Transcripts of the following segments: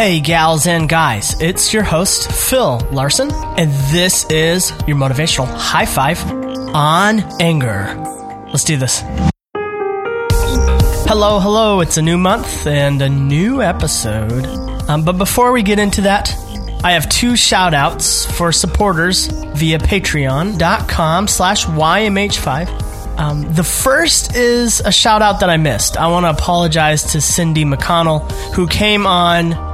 Hey, gals and guys, it's your host, Phil Larson, and this is your motivational high five on anger. Let's do this. Hello, hello, it's a new month and a new episode. Um, but before we get into that, I have two shout outs for supporters via patreon.com slash YMH5. Um, the first is a shout out that I missed. I want to apologize to Cindy McConnell, who came on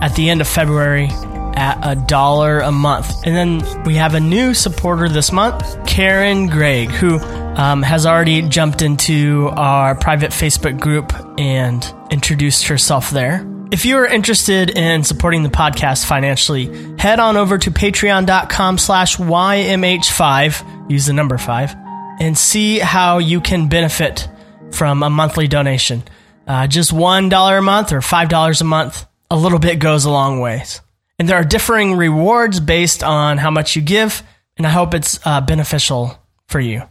at the end of February at a dollar a month. And then we have a new supporter this month, Karen Gregg, who um, has already jumped into our private Facebook group and introduced herself there. If you are interested in supporting the podcast financially, head on over to patreon.com slash YMH5, use the number 5, and see how you can benefit from a monthly donation. Uh, just $1 a month or $5 a month, a little bit goes a long ways. And there are differing rewards based on how much you give, and I hope it's uh, beneficial for you.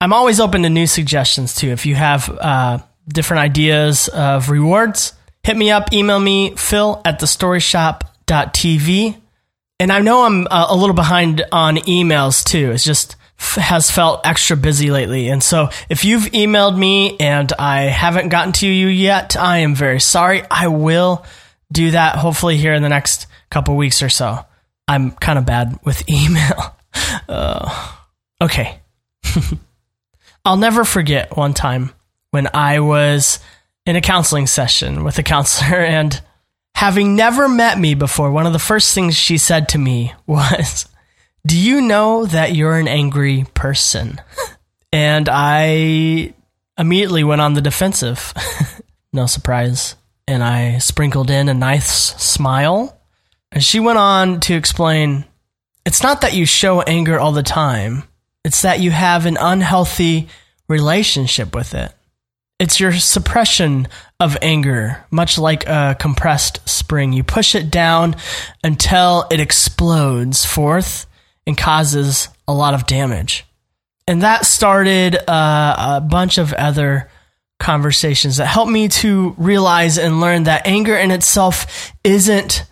I'm always open to new suggestions too. If you have uh, different ideas of rewards, hit me up, email me, phil at thestoryshop.tv. And I know I'm uh, a little behind on emails too. It's just has felt extra busy lately. And so if you've emailed me and I haven't gotten to you yet, I am very sorry. I will do that hopefully here in the next couple weeks or so. I'm kind of bad with email. Uh, okay. I'll never forget one time when I was in a counseling session with a counselor and having never met me before, one of the first things she said to me was, Do you know that you're an angry person? and I immediately went on the defensive. no surprise. And I sprinkled in a nice smile. And she went on to explain it's not that you show anger all the time, it's that you have an unhealthy relationship with it. It's your suppression of anger, much like a compressed spring. You push it down until it explodes forth and causes a lot of damage. And that started uh, a bunch of other conversations that helped me to realize and learn that anger in itself isn't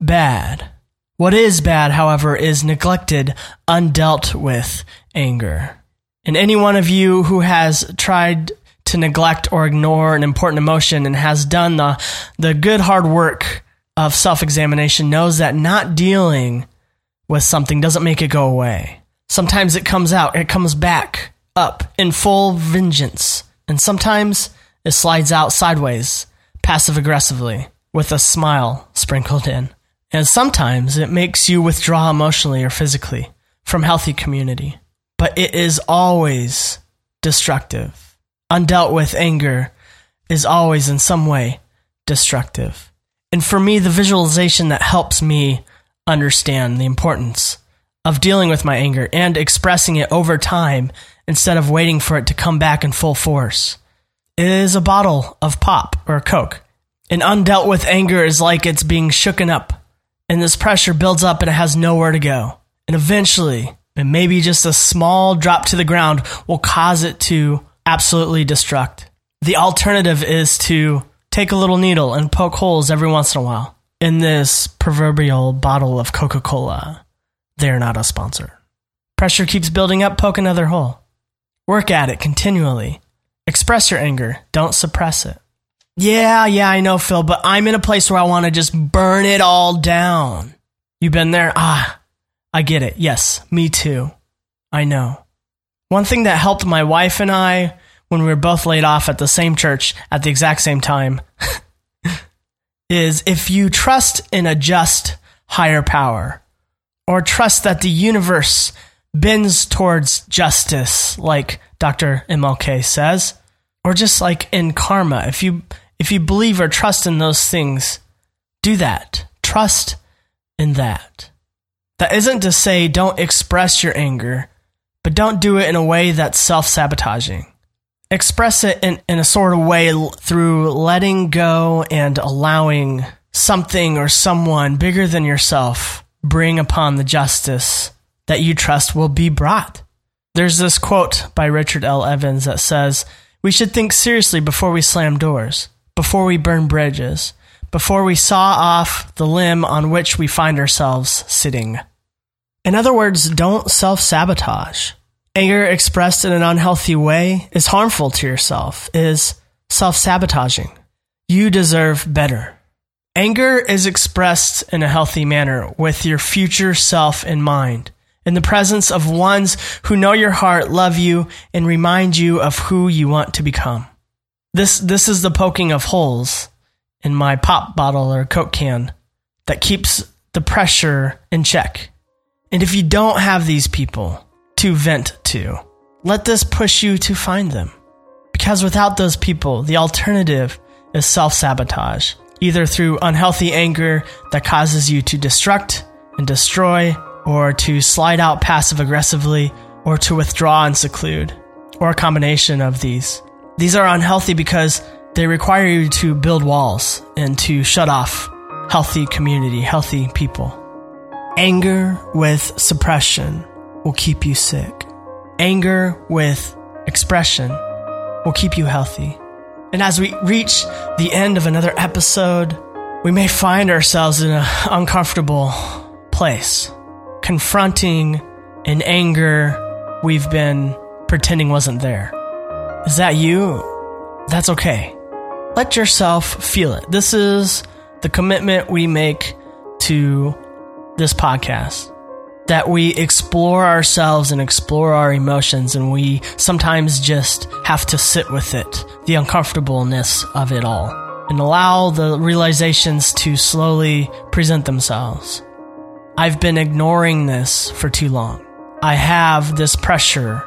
bad. What is bad, however, is neglected, undealt with anger. And any one of you who has tried to neglect or ignore an important emotion and has done the, the good hard work of self examination knows that not dealing with something doesn't make it go away. Sometimes it comes out, it comes back up in full vengeance. And sometimes it slides out sideways, passive aggressively, with a smile sprinkled in. And sometimes it makes you withdraw emotionally or physically from healthy community. But it is always destructive undealt with anger is always in some way destructive. And for me, the visualization that helps me understand the importance of dealing with my anger and expressing it over time instead of waiting for it to come back in full force is a bottle of pop or coke. An undealt with anger is like it's being shooken up, and this pressure builds up and it has nowhere to go. And eventually, and maybe just a small drop to the ground will cause it to absolutely destruct. The alternative is to take a little needle and poke holes every once in a while in this proverbial bottle of Coca Cola. They're not a sponsor. Pressure keeps building up, poke another hole. Work at it continually. Express your anger, don't suppress it. Yeah, yeah, I know, Phil, but I'm in a place where I want to just burn it all down. You've been there? Ah, I get it. Yes, me too. I know. One thing that helped my wife and I when we were both laid off at the same church at the exact same time is if you trust in a just higher power or trust that the universe bends towards justice like Dr. MLK says or just like in karma if you if you believe or trust in those things do that trust in that that isn't to say don't express your anger but don't do it in a way that's self sabotaging. Express it in, in a sort of way through letting go and allowing something or someone bigger than yourself bring upon the justice that you trust will be brought. There's this quote by Richard L. Evans that says, We should think seriously before we slam doors, before we burn bridges, before we saw off the limb on which we find ourselves sitting. In other words, don't self sabotage. Anger expressed in an unhealthy way is harmful to yourself, is self sabotaging. You deserve better. Anger is expressed in a healthy manner with your future self in mind, in the presence of ones who know your heart, love you, and remind you of who you want to become. This, this is the poking of holes in my pop bottle or Coke can that keeps the pressure in check. And if you don't have these people to vent to, let this push you to find them. Because without those people, the alternative is self sabotage, either through unhealthy anger that causes you to destruct and destroy, or to slide out passive aggressively, or to withdraw and seclude, or a combination of these. These are unhealthy because they require you to build walls and to shut off healthy community, healthy people. Anger with suppression will keep you sick. Anger with expression will keep you healthy. And as we reach the end of another episode, we may find ourselves in an uncomfortable place, confronting an anger we've been pretending wasn't there. Is that you? That's okay. Let yourself feel it. This is the commitment we make to this podcast that we explore ourselves and explore our emotions, and we sometimes just have to sit with it, the uncomfortableness of it all, and allow the realizations to slowly present themselves. I've been ignoring this for too long. I have this pressure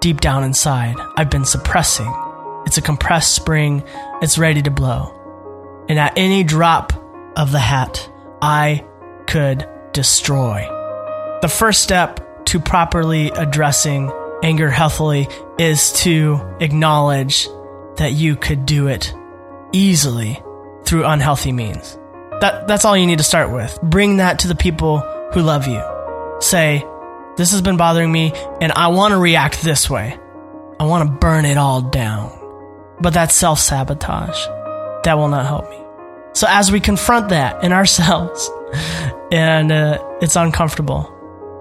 deep down inside. I've been suppressing. It's a compressed spring, it's ready to blow. And at any drop of the hat, I could destroy. The first step to properly addressing anger healthily is to acknowledge that you could do it easily through unhealthy means. That, that's all you need to start with. Bring that to the people who love you. Say, this has been bothering me and I want to react this way. I want to burn it all down. But that's self sabotage. That will not help me. So as we confront that in ourselves, and uh, it's uncomfortable,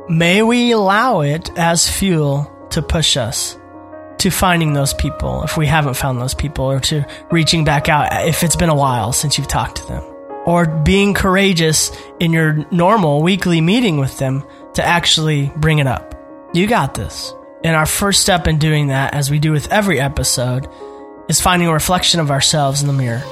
may we allow it as fuel to push us to finding those people if we haven't found those people, or to reaching back out if it's been a while since you've talked to them, or being courageous in your normal weekly meeting with them to actually bring it up. You got this. And our first step in doing that, as we do with every episode, is finding a reflection of ourselves in the mirror.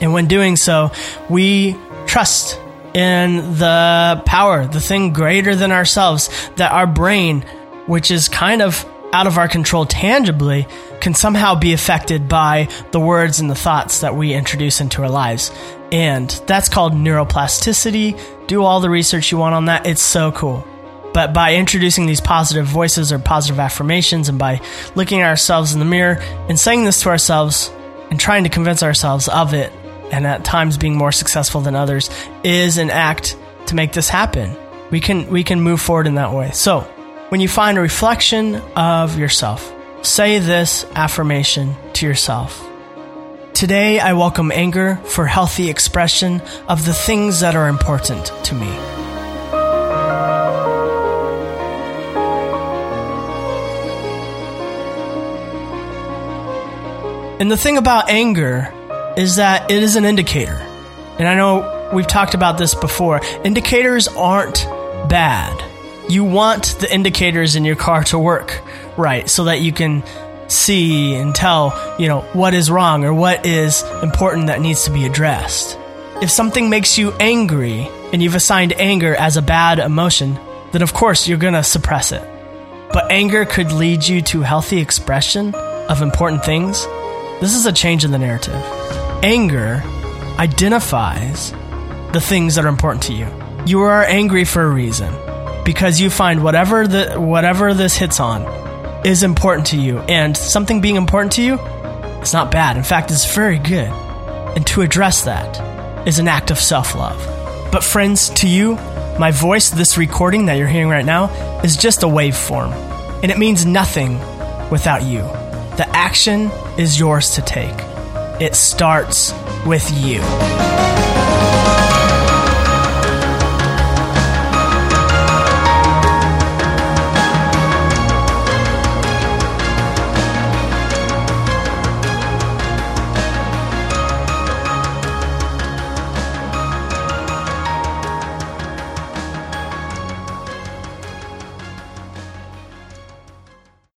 And when doing so, we trust in the power, the thing greater than ourselves, that our brain, which is kind of out of our control tangibly, can somehow be affected by the words and the thoughts that we introduce into our lives. And that's called neuroplasticity. Do all the research you want on that. It's so cool. But by introducing these positive voices or positive affirmations and by looking at ourselves in the mirror and saying this to ourselves and trying to convince ourselves of it, and at times being more successful than others, is an act to make this happen. We can we can move forward in that way. So, when you find a reflection of yourself, say this affirmation to yourself. Today I welcome anger for healthy expression of the things that are important to me. And the thing about anger is that it is an indicator. And I know we've talked about this before. Indicators aren't bad. You want the indicators in your car to work right so that you can see and tell, you know, what is wrong or what is important that needs to be addressed. If something makes you angry and you've assigned anger as a bad emotion, then of course you're going to suppress it. But anger could lead you to healthy expression of important things this is a change in the narrative. Anger identifies the things that are important to you. You are angry for a reason because you find whatever the whatever this hits on is important to you and something being important to you is not bad. In fact, it's very good. And to address that is an act of self-love. But friends, to you, my voice, this recording that you're hearing right now, is just a waveform. And it means nothing without you. The action is yours to take. It starts with you.